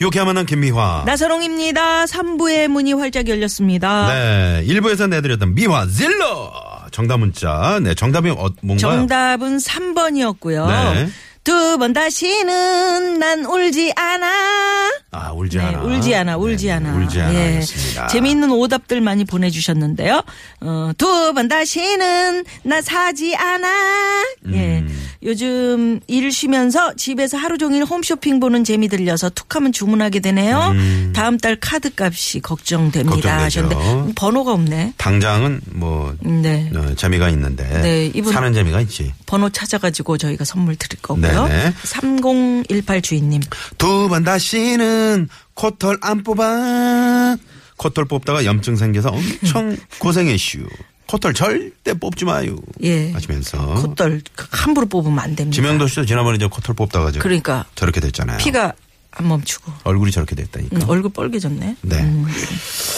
유쾌한 김미화. 나선홍입니다. 3부의 문이 활짝 열렸습니다. 네. 1부에서 내드렸던 미화 질러. 정답 문자. 네. 정답이 어, 뭔가요? 정답은 3번이었고요. 네. 두 번 다시는 난 울지 않아. 아, 울지 네, 않아. 울지 않아, 울지 네, 않아. 울지 않아. 예. 였습니다. 재미있는 오답들 많이 보내주셨는데요. 어, 두 번 다시는 나 사지 않아. 예. 음. 요즘 일 쉬면서 집에서 하루 종일 홈쇼핑 보는 재미 들려서 툭하면 주문하게 되네요. 다음 달 카드 값이 걱정됩니다. 음. 걱정되죠. 하셨는데 번호가 없네. 당장은 뭐 네. 어, 재미가 있는데 네, 이분- 사는 재미가 있지. 번호 찾아가지고 저희가 선물 드릴 거고요. 네네. 3018 주인님. 두 번 다시는 코털 안 뽑아. 코털 뽑다가 염증 생겨서 엄청 고생했슈. 코털 절대 뽑지 마요. 예. 하시면서 콧돌 함부로 뽑으면 안 됩니다. 지명도 씨도 지난번에 저 코털 뽑다가 저 그러니까 저렇게 됐잖아요. 피가 안 멈추고 얼굴이 저렇게 됐다니까. 음, 얼굴 빨개졌네. 네. 음.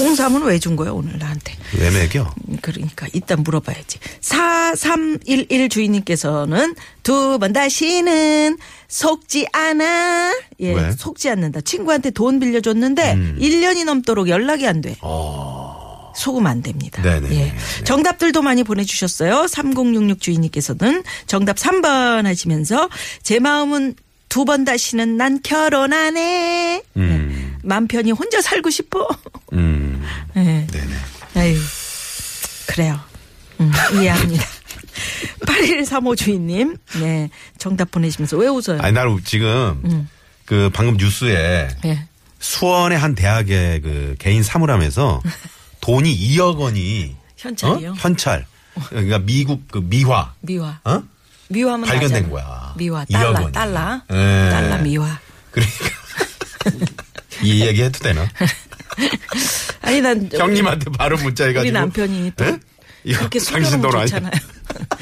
홍삼은 왜 준 거야 오늘 나한테? 왜 매겨? 음, 그러니까 이따 물어봐야지. 4311 주인님께서는 두 번 다시는 속지 않아. 예, 왜? 속지 않는다. 친구한테 돈 빌려줬는데 음. 1년이 넘도록 연락이 안 돼. 속 으면 안 됩니다. 네네. 예. 정답들도 많이 보내주셨어요. 3066 주인님께서는 정답 3번 하시면서 제 마음은 두 번 다시는 난 결혼 안 해. 음. 맘 편히 혼자 살고 싶어. 음. 예. 네네. 아유, 그래요. 음, 이해합니다. 8135 주인님, 네. 정답 보내시면서 왜 웃어요? 아니, 나는 지금 그 방금 뉴스에 예. 수원의 한 대학의 그 개인 사물함에서 돈이 2억 원이 현찰이요? 어? 현찰. 그러니까 미국 그 미화. 미화. 어? 미화면 발견된 맞아요. 거야. 미화. 2억 달러, 원이. 달러. 예. 달러 미화. 그러니까 이 얘기 해도 되나? 아니, 난. 형님한테 바로 문자 해가지고. 우리 남편이 또 예? 이거 그렇게 당신 돈 아니야? 좋잖아요.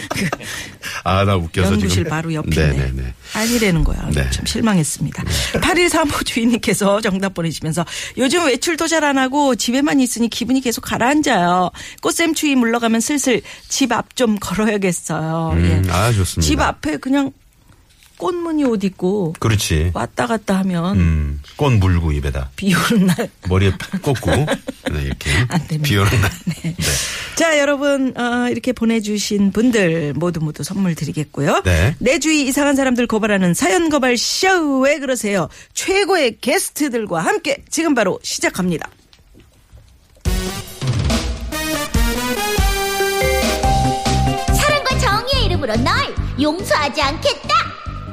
그 아, 나 웃겨서 연구실 지금. 바로 옆이네. 네네네. 아니라는 거야. 네. 참 실망했습니다. 8135 주인님께서 정답 보내주시면서 요즘 외출도 잘 안 하고 집에만 있으니 기분이 계속 가라앉아요. 꽃샘 추위 물러가면 슬슬 집 앞 좀 걸어야겠어요. 음, 예. 아, 좋습니다. 집 앞에 그냥 꽃무늬 옷 입고 그렇지. 왔다 갔다 하면 음, 꽃 물고 입에다. 비 오는 날. 머리에 꽂고 네, 이렇게 안 됩니다. 비 오는 날. 네. 자, 여러분, 어, 이렇게 보내주신 분들 모두 모두 선물 드리겠고요. 네. 내 주위 이상한 사람들 고발하는 사연 고발 쇼. 왜 그러세요? 최고의 게스트들과 함께 지금 바로 시작합니다. 사랑과 정의의 이름으로 널 용서하지 않겠다.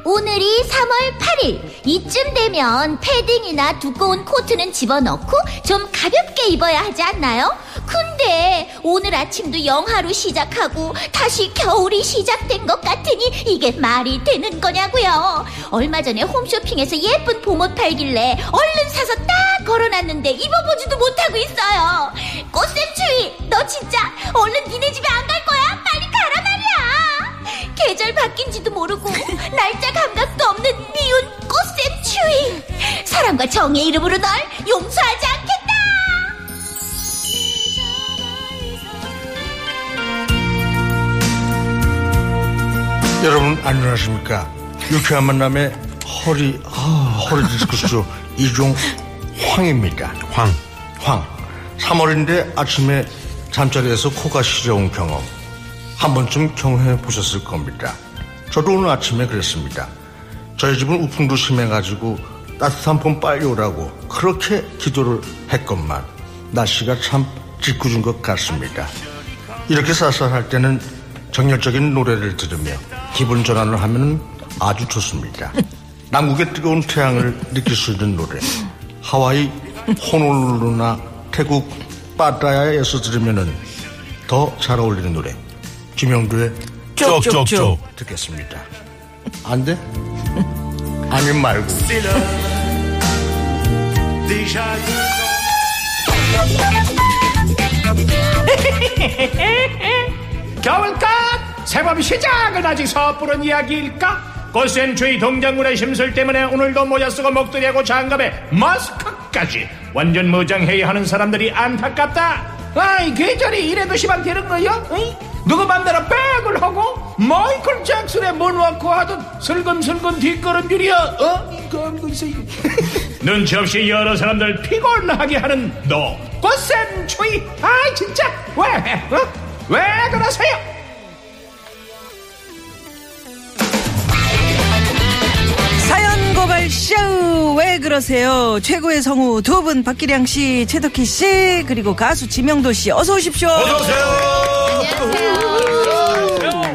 오늘이 3월 8일. 이쯤 되면 패딩이나 두꺼운 코트는 집어넣고 좀 가볍게 입어야 하지 않나요? 근데 오늘 아침도 영하로 시작하고 다시 겨울이 시작된 것 같으니 이게 말이 되는 거냐고요. 얼마 전에 홈쇼핑에서 예쁜 봄옷 팔길래 얼른 사서 딱 걸어놨는데 입어보지도 못하고 있어요. 꽃샘추위, 너 진짜 얼른 니네 집에 안 갈 거야? 계절 바뀐지도 모르고 날짜 감각도 없는 미운 꽃샘 추위. 사랑과 정의 이름으로 널 용서하지 않겠다! 여러분 안녕하십니까? 유쾌한 만남의 허리 아, 허리 디스크쇼 이종 황입니다. 황. 황. 3월인데 아침에 잠자리에서 코가 시려운 경험 한 번쯤 경험해 보셨을 겁니다 저도 오늘 아침에 그랬습니다 저희 집은 우풍도 심해가지고 따뜻한 봄 빨리 오라고 그렇게 기도를 했건만 날씨가 참 짓궂은 것 같습니다 이렇게 쌀쌀할 때는 정열적인 노래를 들으며 기분 전환을 하면 아주 좋습니다. 남국의 뜨거운 태양을 느낄 수 있는 노래. 하와이 호놀룰루나 태국 빠따야에서 들으면 더 잘 어울리는 노래. 김영도의 쪽쪽쪽. 듣겠습니다. 안 돼? 아니면 말고. 겨울까? 새봄 시작은 아직 섣부른 이야기일까? 꽃샘추위 동장군의 심술 때문에 오늘도 모자 쓰고 목도리하고 장갑에 마스크까지 완전 무장해야 하는 사람들이 안타깝다 아이 계절이 이래도 시방 되는 거요? 어이? 누구 맘대로 백을 하고 마이클 잭슨의 문워크 하듯 슬금슬금 뒷걸음질이야 어? 이거 있어 이거 눈치 없이 여러 사람들 피곤하게 하는 너 꽃샘추위 아 진짜 왜? 어? 왜 그러세요? 사연 고발 쇼! 왜 그러세요? 최고의 성우 두 분, 박기량 씨, 최덕희 씨, 그리고 가수 지명도 씨, 어서 오십시오. 谢谢.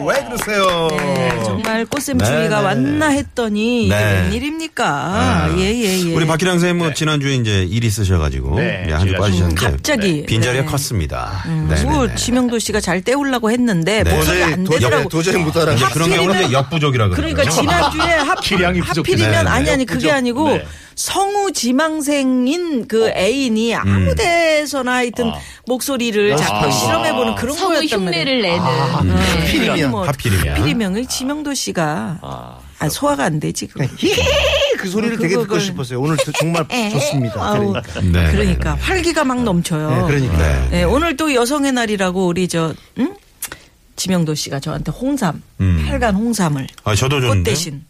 왜 그러세요? 네, 정말 꽃샘추위가 네, 네. 왔나 했더니 이게 네. 웬일입니까? 아. 예, 예, 예. 우리 박기량 선생님 뭐 지난주에 이제 일이 있으셔가지고 네, 한주 제가 빠지셨는데 갑자기. 빈자리가 네. 컸습니다. 네, 뭐 네, 네. 지명도 씨가 잘 때우려고 했는데 네. 도저히 안 되더라고. 도저히 못 알아. 이제 그런 경우는 역부족이라 그러죠. 그러니까 지난주에 하, 기량이 부족해서. 하필이면 네, 아니 네. 아니 그게 아니고 네. 성우 지망생인 그 애인이 음. 아무 데서나 하여튼 아. 목소리를 자꾸 실험해보는 그런 성우 거였단 말이에요. 흉내를 내는. 네. 하필이면. 뭐 하필이면. 하필이면 지명도 씨가 아, 소화가 안 되지 그거. 그 소리를 어, 되게 듣고 그걸- 싶었어요. 오늘 정말 좋습니다. 아우, 그러니까. 네, 그러니까 활기가 막 넘쳐요. 네, 그러니까. 네. 네, 오늘 또 여성의 날이라고 우리 저 응? 지명도 씨가 저한테 홍삼, 음. 팔간 홍삼을 아, 저도 꽃 줬는데. 대신.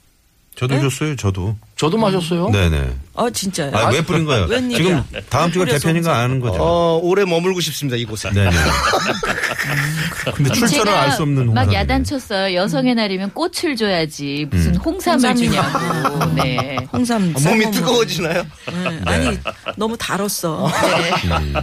저도 네? 줬어요, 저도. 저도 마셨어요? 네네. 어 진짜요? 아, 왜 뿌린 거예요? 웬일이야? 지금 다음 주가 뿌려서 대표님과 홍삼. 아는 거죠. 어, 오래 머물고 싶습니다, 이곳에. 네네. 근데 출처를 알수 없는 막 홍삼이네. 야단쳤어요. 여성의 날이면 꽃을 줘야지 무슨 음. 홍삼을 홍삼이냐고. 주냐고. 네. 홍삼 아, 몸이 삶아먹어. 뜨거워지나요? 네. 아니 너무 달았어. 음.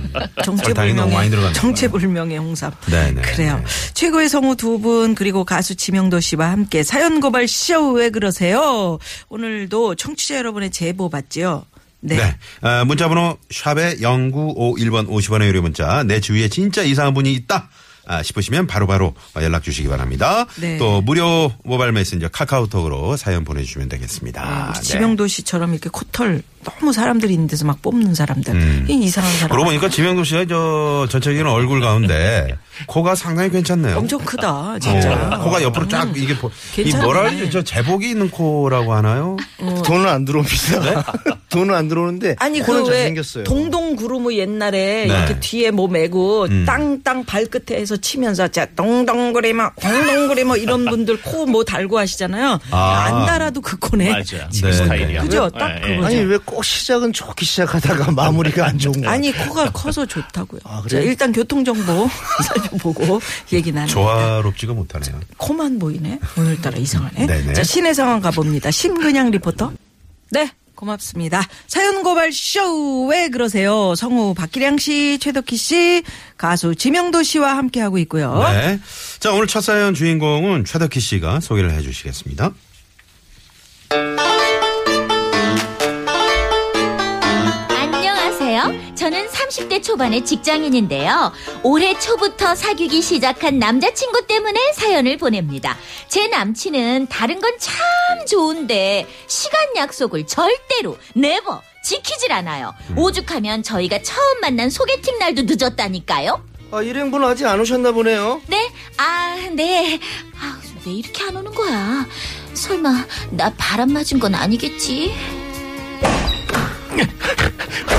정체불명의 설탕이 너무 많이 들어갔나 봐요. 정체불명의 홍삼. 네네. 그래요. 최고의 성우 두 분 그리고 가수 지명도 씨와 함께 사연 고발 쇼왜 그러세요? 오늘도 청취자 여러분의 제보 받지요. 네. 네. 아, 문자번호 샵에 0951번 50원의 유료 문자. 내 주위에 진짜 이상한 분이 있다. 아, 싶으시면 바로바로 연락 주시기 바랍니다. 네. 또 무료 모바일 메신저 카카오톡으로 사연 보내주시면 되겠습니다. 우리 네. 지명도 씨처럼 이렇게 코털 너무 사람들이 있는 데서 막 뽑는 사람들. 음. 이 이상한 사람. 그러고 보니까 지명도 씨가 저 전체적인 얼굴 가운데 코가 상당히 괜찮네요. 엄청 크다, 진짜. 어, 코가 옆으로 쫙 이게 보- 이. 뭐라 그러지? 저 제복이 있는 코라고 하나요? 돈은 안 들어옵니다. 돈은 안 들어오는데. 아니 코는 그왜 잘생겼어요. 동동 구루무 옛날에 네. 이렇게 뒤에 뭐 메고 음. 땅땅 발끝에 해서 치면서 자 동동구리마 동동구리마 이런 분들 코 뭐 달고 하시잖아요. 아. 안 달아도 그 코네. 맞아요. 네. 스타일이야. 그죠? 딱 네. 그거죠. 아니, 왜 꼭 시작은 좋게 시작하다가 마무리가 안 좋은 거야? 아니 코가 커서 좋다고요. 아, 그래? 자, 일단 교통 정보 살펴보고 얘기 나누. 조화롭지가 못하네요. 코만 보이네. 오늘따라 이상하네. 네네. 자 시내 상황 가봅니다. 심근양 리포터. 네. 고맙습니다. 사연 고발 쇼 왜 그러세요? 성우 박기량 씨, 최덕희 씨, 가수 지명도 씨와 함께 하고 있고요. 네. 자, 오늘 첫 사연 주인공은 최덕희 씨가 소개를 해 주시겠습니다. 30대 초반의 직장인인데요. 올해 초부터 사귀기 시작한 남자친구 때문에 사연을 보냅니다. 제 남친은 다른 건 참 좋은데 시간 약속을 절대로 네버 지키질 않아요. 오죽하면 저희가 처음 만난 소개팅 날도 늦었다니까요. 아, 일행분 아직 안 오셨나 보네요. 네? 아, 네. 아, 왜 이렇게 안 오는 거야? 설마 나 바람 맞은 건 아니겠지?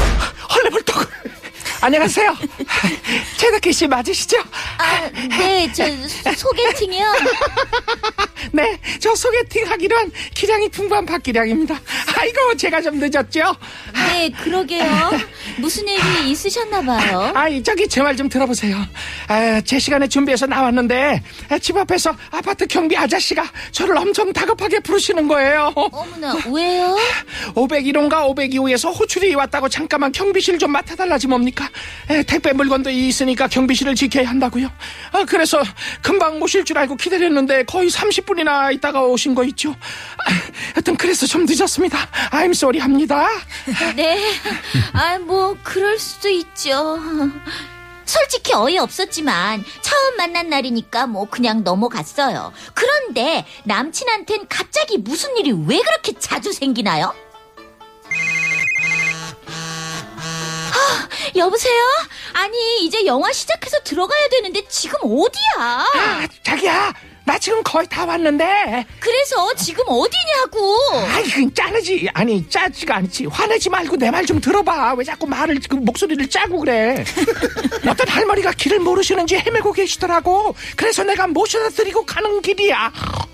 안녕하세요. 최덕희 씨 맞으시죠? 아, 네, 저 소개팅이요. 네, 저 소개팅 하기로 한 기량이 풍부한 박기량입니다. 아이고, 제가 좀 늦었죠? 네, 그러게요. 무슨 일이 있으셨나 봐요. 아이, 저기 제 말 좀 들어보세요. 아, 제 시간에 준비해서 나왔는데 아, 집 앞에서 아파트 경비 아저씨가 저를 엄청 다급하게 부르시는 거예요. 어머나, 왜요? 501호인가 502호에서 호출이 왔다고 잠깐만 경비실 좀 맡아달라지 뭡니까? 에, 택배 물건도 있으니까 경비실을 지켜야 한다고요. 아, 그래서 금방 오실 줄 알고 기다렸는데 거의 30분이나 있다가 오신 거 있죠. 아, 하여튼 그래서 좀 늦었습니다. I'm sorry 합니다. 네. 아, 뭐, 그럴 수도 있죠. 솔직히 어이없었지만 처음 만난 날이니까 뭐 그냥 넘어갔어요. 그런데 남친한텐 갑자기 무슨 일이 왜 그렇게 자주 생기나요? 여보세요? 아니, 이제 영화 시작해서 들어가야 되는데 지금 어디야? 아, 자기야, 나 지금 거의 다 왔는데. 그래서 지금 어디냐고? 아, 이건 짜르지. 아니, 짜지가 않지. 화내지 말고 내 말 좀 들어봐. 왜 자꾸 말을, 그 목소리를 짜고 그래. 어떤 할머니가 길을 모르시는지 헤매고 계시더라고. 그래서 내가 모셔다 드리고 가는 길이야.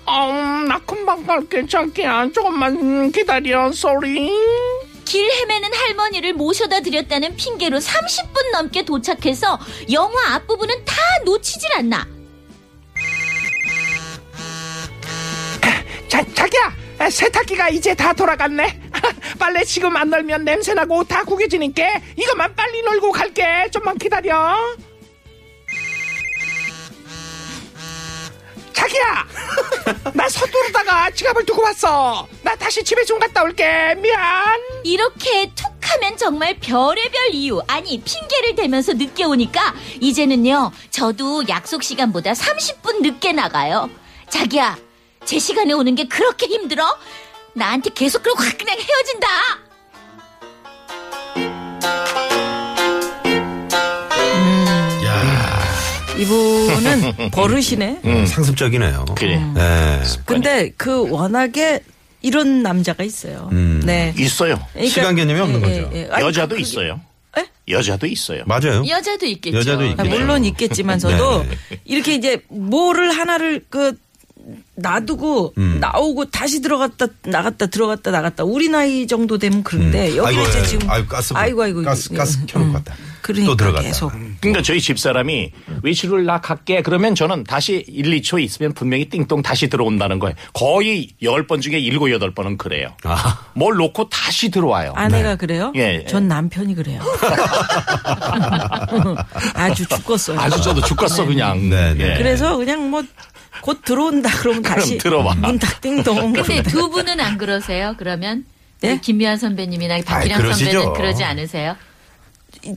음, 나 금방 갈게, 자기야. 조금만 기다려, 쏘리. 길 헤매는 할머니를 모셔다 드렸다는 핑계로 30분 넘게 도착해서 영화 앞부분은 다 놓치질 않나. 자, 자기야. 아, 세탁기가 이제 다 돌아갔네. 빨래 지금 안 널면 냄새나고 옷다 구겨지니까 이것만 빨리 널고 갈게. 좀만 기다려. 자기야, 나 서두르다가 지갑을 두고 왔어. 나 다시 집에 좀 갔다 올게. 미안. 이렇게 툭 하면 정말 별의별 이유, 아니, 핑계를 대면서 늦게 오니까 이제는요, 저도 약속 시간보다 30분 늦게 나가요. 자기야, 제 시간에 오는 게 그렇게 힘들어? 나한테 계속 그러고 확 그냥 헤어진다! 이분은 버릇이네. 음, 상습적이네요. 그래. 네. 근데 그 워낙에 이런 남자가 있어요. 음. 네. 있어요. 그러니까- 시간 개념이 없는 예, 거죠. 예, 예. 아니, 여자도 그게- 있어요. 에? 여자도 있어요. 맞아요. 여자도 있겠죠. 여자도 아, 있겠죠. 물론 있겠지만서도 네. 이렇게 이제 뭐를 하나를 그 놔두고 음. 나오고 다시 들어갔다 나갔다 들어갔다 나갔다 우리 나이 정도 되면 그런데 음. 여기 이제 아이고, 지금 아이고, 가스, 아이고 아이고 가스, 이거, 가스 음. 켜놓고 갔다. 그러니까 또 들어갔다. 계속 그러니까 저희 집 사람이 외출을 나 갈게 그러면 저는 다시 1, 2초 있으면 분명히 띵동 다시 들어온다는 거예요. 거의 10번 중에 7, 8번은 그래요. 아. 뭘 놓고 다시 들어와요. 아내가 그래요? 예. 전 남편이 그래요. 아주 죽겠어요. 아주 저도 죽겠어 그냥. 네, 네. 예. 그래서 그냥 뭐 곧 들어온다 그러면 다시 들어와. 문딱 띵동. 근데 두 분은 안 그러세요? 그러면? 예? 김미아 선배님이나 박기량. 선배는 그러지 않으세요?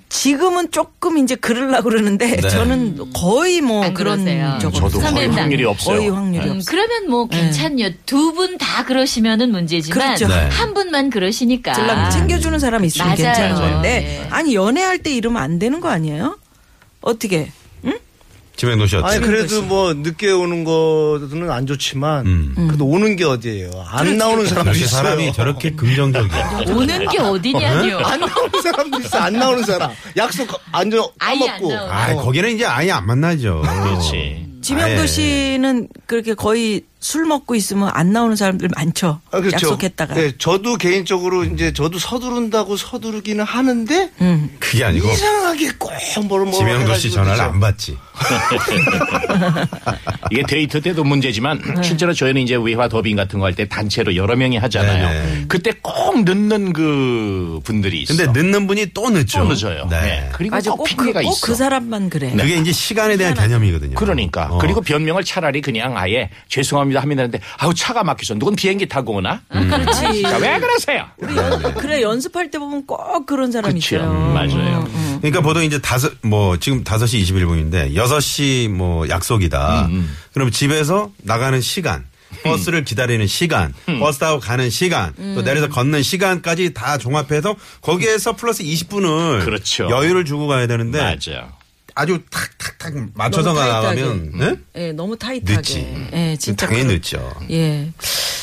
지금은 조금 이제 그러려고 그러는데 네. 저는 거의 뭐안 그런 저도 거의 선배님 확률이 안- 없어요. 거의 확률이 음, 없어요. 그러면 뭐 괜찮요. 두분 다 그러시면은 문제지만 그렇죠. 네. 한 분만 그러시니까. 챙겨주는 사람 있으면 맞아요. 괜찮은 건데 네. 아니 연애할 때 이러면 안 되는 거 아니에요? 어떻게? 지명도 씨 아니? 그래도 뭐 늦게 오는 거는 안 좋지만 음. 그래도 오는 게 어디예요? 안 나오는 사람도 있어요. 사람이 저렇게 긍정적이야. 오는 게 어디냐뇨. 안 나오는 사람도 있어. 안 나오는 사람. 약속 안 줘. 아예 까먹고. 아, 거기는 이제 아예 안 만나죠. 그렇지. 지명도 아예. 씨는 그렇게 거의 술 먹고 있으면 안 나오는 사람들 많죠. 아, 그렇죠. 약속했다가. 네, 저도 개인적으로 이제 저도 서두른다고 서두르기는 하는데 음. 그게 아니고 이상하게 꼭 뭐를 뭐 지명도 씨 전화를 안 받지. 이게 데이트 때도 문제지만 네. 실제로 저희는 이제 외화 더빙 같은 거 할 때 단체로 여러 명이 하잖아요. 네네. 그때 꼭 늦는 그 분들이 있어. 근데 늦는 분이 또 늦죠. 또 늦어요. 네. 네. 그리고 맞아. 꼭 꼭, 그, 핑계가 꼭 있어. 그 사람만 그래. 그게 이제 시간에 대한 개념이거든요. 그러니까 어. 그리고 변명을 차라리 그냥 아예 죄송합니다 하면 되는데 아우 차가 막혀서 누군 비행기 타고 오나? 그렇지. 자, 왜 그러세요? 그래 연습할 때 보면 꼭 그런 사람 그쵸. 있어요. 음, 맞아요. 음, 음. 그러니까 보통 이제 다섯 뭐 지금 5시 21분인데 6시 뭐 약속이다. 그럼 집에서 나가는 시간 버스를 기다리는 시간, 버스 타고 가는 시간, 또 내려서 걷는 시간까지 다 종합해서 거기에서 플러스 20분을 그렇죠. 여유를 주고 가야 되는데 맞아. 아주 탁탁탁 맞춰서. 나가면 네? 예, 너무 타이트하게. 늦지. 예, 진짜 당연히 그- 늦죠. 예.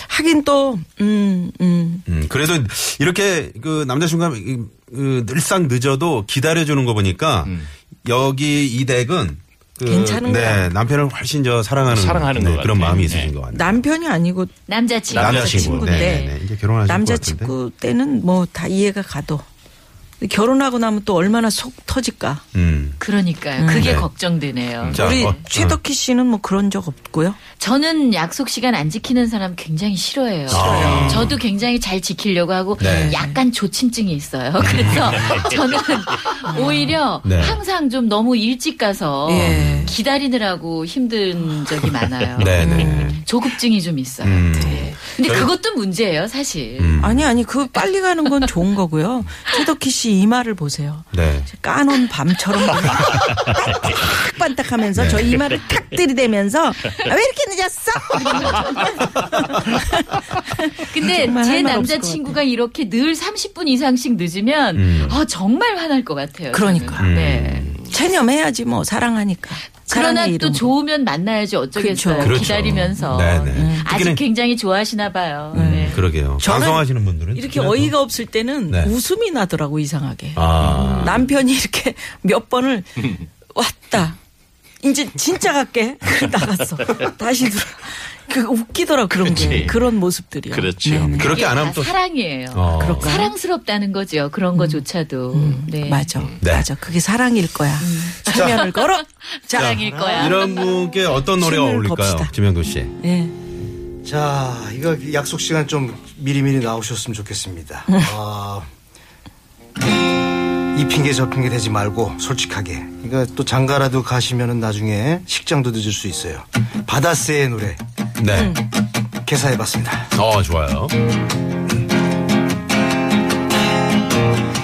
하긴 또, 음, 음. 음, 그래서 이렇게 그 남자 중간 이- 그 늘상 늦어도 기다려주는 거 보니까 여기 이 댁은 그 괜찮은 네. 남편을 훨씬 저 사랑하는, 사랑하는 네, 것 그런 같아요. 마음이 네. 있으신 것 같네요. 남편이 아니고 남자친구. 남자친구. 남자친구인데 네, 네, 네. 이제 결혼하실 것 남자친구 때는 뭐 다 이해가 가도 결혼하고 나면 또 얼마나 속 터질까. 음. 그러니까요. 그게 네. 걱정되네요. 자, 우리 어, 최덕희 씨는 뭐 그런 적 없고요. 저는 약속 시간 안 지키는 사람 굉장히 싫어해요. 저도 굉장히 잘 지키려고 하고 네. 약간 조침증이 있어요. 그래서 저는 오히려 네. 항상 좀 너무 일찍 가서 예. 기다리느라고 힘든 적이 많아요. 네, 네. 조급증이 좀 있어요. 음. 네. 근데 그것도 문제예요, 사실. 음. 아니 아니 그 빨리 가는 건 좋은 거고요. 최덕희 씨 이마를 보세요. 네. 까놓은 밤처럼 반딱반딱하면서 저 이마를 탁 들이대면서 아, 왜 이렇게 늦었어? 근데 제 남자친구가 이렇게 늘 30분 이상씩 늦으면 음. 아, 정말 화날 것 같아요. 그러니까. 저는. 네. 체념해야지 뭐 사랑하니까. 그러나 또. 좋으면 만나야지 어쩌겠어요. 그렇죠. 기다리면서. 네네. 음, 아직 특히는- 굉장히 좋아하시나 봐요. 음, 네. 그러게요. 방송하시는 분들은 이렇게 어이가 없을 때는 네. 웃음이 나더라고 이상하게. 아. 남편이 이렇게 몇 번을 왔다. 이제 진짜 갈게. 나갔어. 다시 들어. 그 웃기더라 그런 게 그치. 그런 모습들이요. 그렇죠. 네네. 그렇게 이게 안다 하면 또 사랑이에요. 어. 사랑스럽다는 거죠. 그런 거조차도. 네. 음. 맞아. 네. 맞아. 그게 사랑일 거야. 체면을 걸어. 자, 사랑일 거야. 이런 분께 어떤 노래가 어울릴까요? 지명도 씨. 예. 자, 이거 약속 시간 좀 미리미리 나오셨으면 좋겠습니다. 아, 이 핑계 저 핑계 대지 말고 솔직하게. 이거 또 장가라도 가시면은 나중에 식장도 늦을 수 있어요. 바다새의 노래 네. 음. 개사해봤습니다. 어, 좋아요.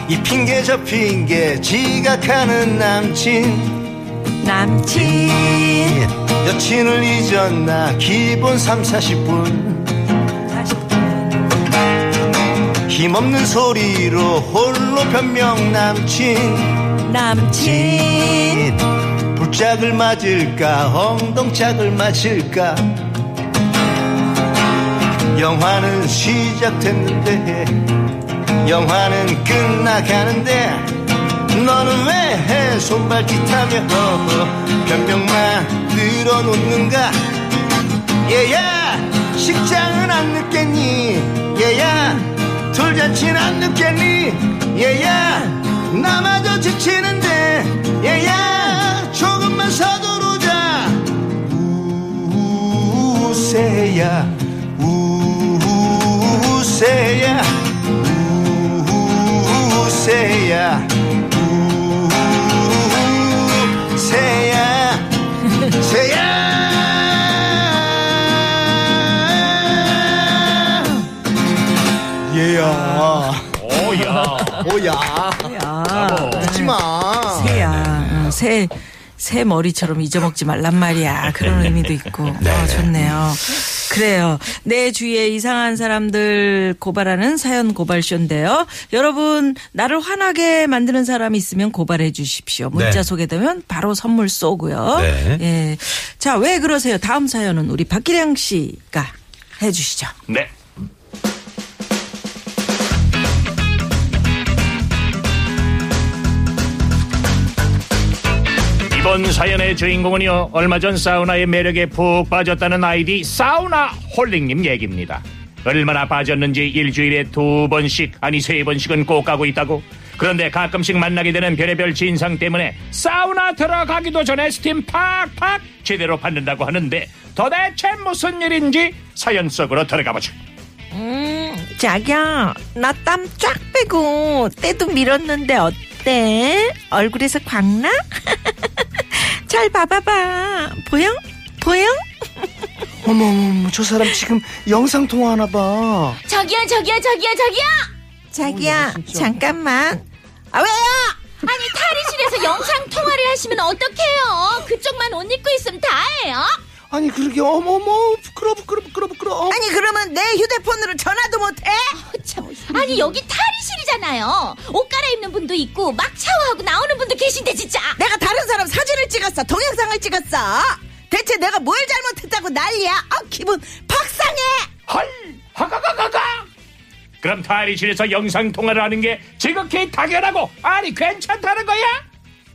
이 핑계 저 핑계 지각하는 남친 남친. 여친을 잊었나 기본 3, 40분 힘없는 소리로 홀로 변명 남친. 남친. 불짝을 맞을까 엉덩짝을 맞을까. 영화는 시작됐는데 영화는 끝나가는데 너는 왜 손발짓하며 변명만 늘어놓는가? 얘야 식장은 안 늦겠니? 얘야 돌잔치는 안 늦겠니 얘야 나마저 지치는데 얘야 조금만 서두르자. 우세야 우세야 우세야 오야. 오야 야. 웃지 마 새야. 어, 새, 새 머리처럼 잊어먹지 말란 말이야. 그런 의미도 있고. 네. 어, 좋네요. 그래요. 내 주위에 이상한 사람들 고발하는 사연 고발쇼인데요. 여러분, 나를 화나게 만드는 사람이 있으면 고발해 주십시오. 문자 네. 소개되면 바로 선물 쏘고요. 네. 예. 자, 왜 그러세요? 다음 사연은 우리 박기량 씨가 해 주시죠. 네. 이번 사연의 주인공은요 얼마 전 사우나의 매력에 푹 빠졌다는 아이디 사우나 홀링님 얘기입니다. 얼마나 빠졌는지 일주일에 두 번씩 아니 세 번씩은 꼭 가고 있다고. 그런데 가끔씩 만나게 되는 별의별 진상 때문에 사우나 들어가기도 전에 스팀 팍팍 제대로 받는다고 하는데 도대체 무슨 일인지 사연 속으로 들어가 보죠. 음, 자기야, 나 땀 쫙 빼고 때도 밀었는데 어때? 얼굴에서 광나? 잘 봐봐봐. 보여? 보여? 어머머머 저 사람 지금 영상 통화 하나 봐 저기요, 저기요, 저기요, 저기요! 자기야, 잠깐만. 아, 왜요? 아니, 탈의실에서 영상 통화를 하시면 어떡해요? 그쪽만 옷 입고 있으면 다예요? 아니 그러게 어머머 부끄러 부끄러 부끄러 부끄러 어. 아니, 그러면 내 휴대폰으로 전화도 못해? 참, 아니, 여기 탈의실이잖아요. 옷 갈아입는 분도 있고, 막 샤워하고 나오는 분도 계신데, 진짜! 내가 다른 사람 사진을 찍었어. 동영상을 찍었어. 대체 내가 뭘 잘못했다고 난리야? 아, 기분 박상해! 헐! 하가가가가! 그럼 탈의실에서 영상 통화를 하는 게 지극히 당연하고 아니 괜찮다는 거야?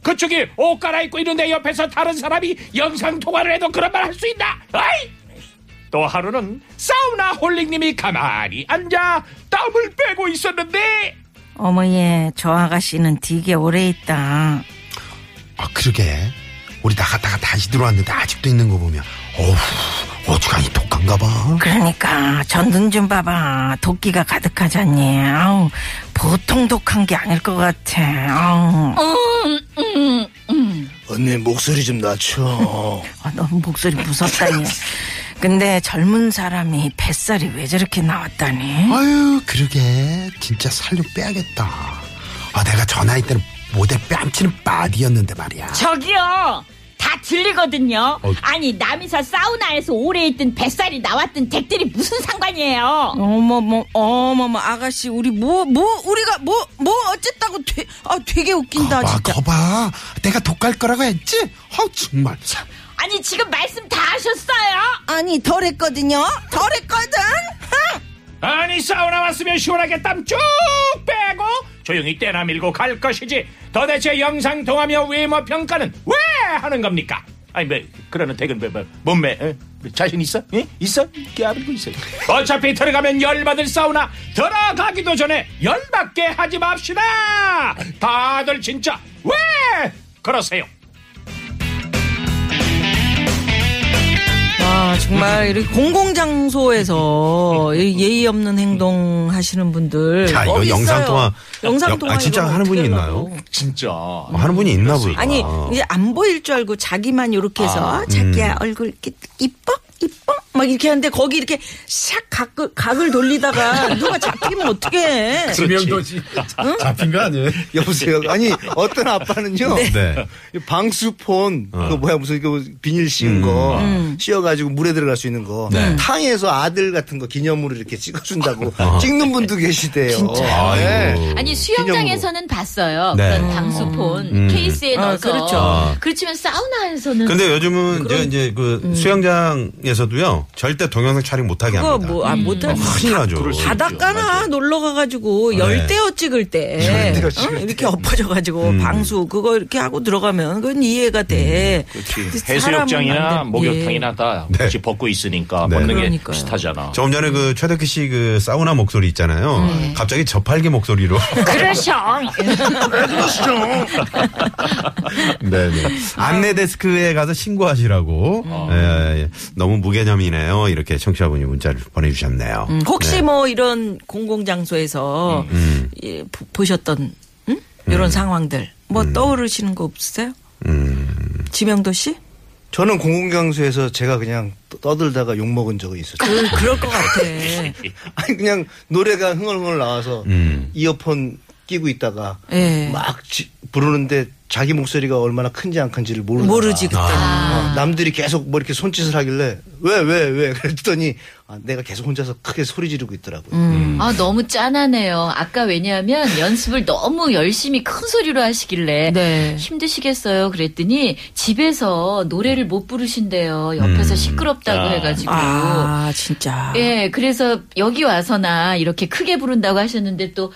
그쪽이 옷 갈아입고 있는데 옆에서 다른 사람이 영상 통화를 해도 그런 말 할 수 있나? 아이! 또 하루는 사우나 홀링님이 가만히 앉아 땀을 빼고 있었는데. 어머, 얘, 저 아가씨는 되게 오래 있다. 아, 그러게. 우리 나갔다가 다시 들어왔는데 아직도 있는 거 보면, 어우, 어지간히 독한가 봐. 그러니까 저눈좀 봐봐. 도끼가 가득하잖니? 아우 보통 독한 게 아닐 것 같아. 아우. 언니 목소리 좀 낮춰. 아, 너무 목소리 무섭다니 근데 젊은 사람이 뱃살이 왜 저렇게 나왔다니? 아유, 그러게. 진짜 살좀 빼야겠다. 아, 내가 저 나이 때는 모델 뺨치는 바디였는데 말이야. 저기요. 다 들리거든요. 어. 아니 남이사 사우나에서 오래 있던 뱃살이 나왔던 댁들이 무슨 상관이에요? 어머머, 어머머, 아가씨, 우리 뭐, 뭐, 우리가 뭐, 뭐, 어쨌다고 되, 아, 되게 웃긴다, 거봐, 진짜. 거봐. 내가 독갈 거라고 했지? 어, 정말. 아니 지금 말씀 다 하셨어요? 아니, 덜 했거든요? 덜 했거든? 아니 사우나 왔으면 시원하게 땀 쭉 빼고 조용히 때나 밀고 갈 것이지 도대체 영상 통하며 외모 평가는 왜 하는 겁니까? 아니 뭐 그러는 댁은 뭐, 뭐 몸매 어? 자신 있어? 예? 있어? 깨알고 있어 어차피 들어가면 열받을 사우나 들어가기도 전에 열받게 하지 맙시다 다들 진짜 왜 그러세요? 아, 정말, 이렇게 공공장소에서 이 예의 없는 행동 하시는 분들. 야, 이거. 영상통화. 영상통화. 아, 진짜 하는 분이 어떻게 있나요? 진짜 뭐 하는 분이 있나 보다. 아니, 이제 안 보일 줄 알고 자기만 이렇게 해서 아, 자기야 음. 얼굴 이렇게 이뻐? 이뻐? 막 이렇게 하는데 거기 이렇게 샥 각을, 각을 돌리다가 누가 잡히면 어떡해. 지명도지. 잡힌 거 아니에요? 여보세요. 아니 어떤 아빠는요. 네. 이 방수폰 어. 그 뭐야 무슨 그 비닐 씌운 거 음. 씌워가지고 물에 들어갈 수 있는 거 네. 탕에서 아들 같은 거 기념으로 이렇게 찍어준다고 찍는 분도 계시대요. 아이고. 아니 수영장에서는 봤어요. 네. 그런 방수폰 음. 케이스에 아, 넣어서. 그렇죠. 아. 그렇지만 사우나에서는 근데 요즘은 이제, 이제 그 수영장에서도요 절대 동영상 촬영 못하게 합니다. 뭐, 아, 못하지. 큰일 나죠. 바닷가나 놀러 가가지고 열대어 찍을 때 열대어 어? 찍을 때. 이렇게 엎어져가지고 음. 방수 그거 이렇게 하고 들어가면 그건 이해가 돼. 그렇지 사람은 해수욕장이나. 목욕탕이나 다 네. 같이 벗고 있으니까 네. 벗는 게 그러니까요. 비슷하잖아 조금 전에 그 최덕희 씨 그 사우나 목소리 있잖아요. 갑자기 저팔계 목소리로. 그러셔. 네 네. 안내 데스크에 가서 신고하시라고. 예, 예. 너무 무개념이네요. 이렇게 청취자분이 문자를 보내주셨네요. 음, 혹시 네. 뭐 이런 공공장소에서 음. 예, 보- 보셨던 음? 이런 상황들 뭐 떠오르시는 거 없으세요? 음. 지명도 씨? 저는 공공장소에서 제가 그냥 떠- 떠들다가 욕 먹은 적이 있었죠. 그, 그럴 것 같아. 아니 그냥 노래가 흥얼흥얼 나와서 음. 이어폰 끼고 있다가 예. 막 지- 부르는데 자기 목소리가 얼마나 큰지 안 큰지를 모르는 모르지 그때. 어, 남들이 계속 뭐 이렇게 손짓을 하길래 왜왜 왜 그랬더니 아, 내가 계속 혼자서 크게 소리 지르고 있더라고요. 음. 아 너무 짠하네요. 아까 왜냐하면 연습을 너무 열심히 큰 소리로 하시길래 네. 힘드시겠어요. 그랬더니 집에서 노래를 못 부르신대요. 옆에서 음. 시끄럽다고 아. 해가지고. 아 진짜. 예, 그래서 여기 와서나 이렇게 크게 부른다고 하셨는데 또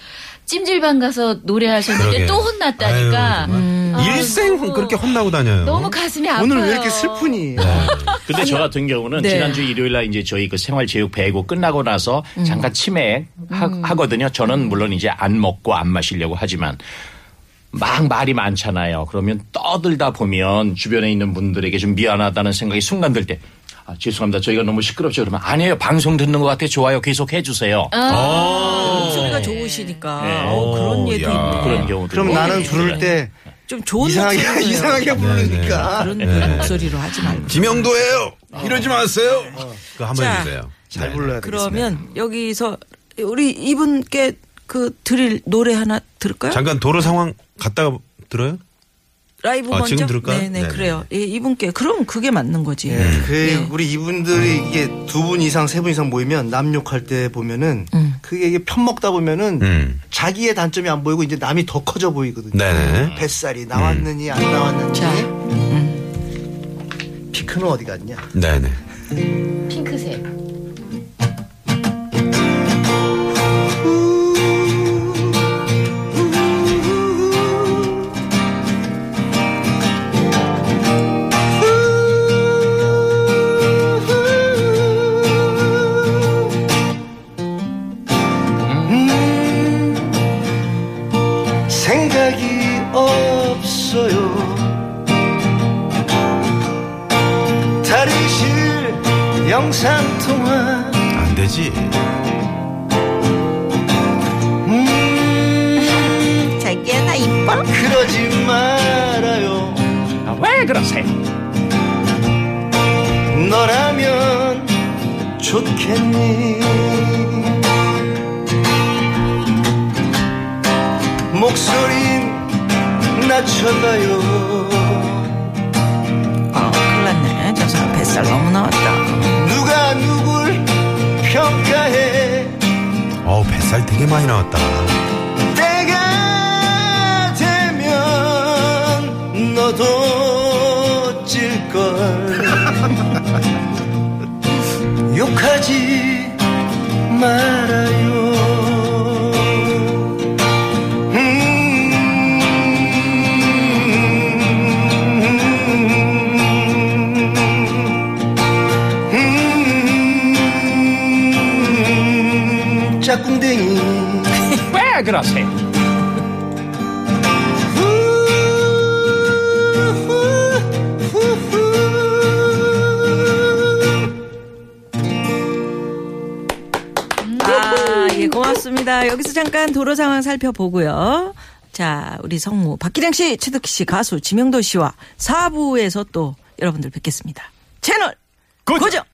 찜질방 가서 노래하셨는데 그러게. 또 혼났다니까. 아유, 정말. 아, 일생 너무- 그렇게 혼나고 다녀요. 너무 가슴이 아파요. 오늘 왜 이렇게 슬프니? 근데 저 같은 경우는 네. 지난주 일요일 날 이제 저희 그 생활체육 배구 끝나고 나서 음. 잠깐 치맥 하, 거든요 저는 물론 이제 안 먹고 안 마시려고 하지만 막 말이 많잖아요. 그러면 떠들다 보면 주변에 있는 분들에게 좀 미안하다는 생각이 순간 들 때 아, 죄송합니다. 저희가 너무 시끄럽죠. 그러면 아니에요. 방송 듣는 것 같아. 좋아요. 계속 해주세요. 목소리가 좋으시니까. 네. 어, 그런 예도 야. 있네. 그런 경우도 그럼 있고. 나는 부를 때 좀 좋은 이상하게 목소리로 이상하게 부르니까 그런 네. 목소리로 하지 말고. 지명도예요. 이러지 마세요. 그거 한번 자, 해주세요. 잘 네. 불러야 되겠습니다. 그러면 여기서 우리 이분께 그 드릴 노래 하나 들을까요? 잠깐 도로 상황 갔다가 들어요? 라이브 아, 먼저. 지금 들을까요? 네네 네네. 그래요. 예, 이분께 그럼 그게 맞는 거지. 예, 그 네. 우리 이분들이 이게 두 분 이상 세 분 이상 모이면 남 욕할 때 보면은 음. 그게 이게 편 먹다 보면은 음. 자기의 단점이 안 보이고 이제 남이 더 커져 보이거든요. 네네. 뱃살이 나왔느니 안 나왔는지. 자, 피크는 어디 갔냐? 네네. 핑크색. 없어요. 다리실 영상 통화. 안 되지. 음, 자기야 나 이뻐? 그러지 말아요. 아, 왜 그러세요? 너라면 좋겠니 목소리 낮춰봐요 아, 큰일 났네. 저 사람 뱃살 너무 나왔다. 누가 누굴 평가해 어우, 뱃살 되게 많이 나왔다. 때가 되면 너도 찔걸 왜 그러세요? 아, 예, 고맙습니다. 여기서 잠깐 도로 상황 살펴보고요. 자, 우리 성무, 박기량 씨, 최덕희 씨, 가수, 지명도 씨와 4부에서 또 여러분들 뵙겠습니다. 채널 고정!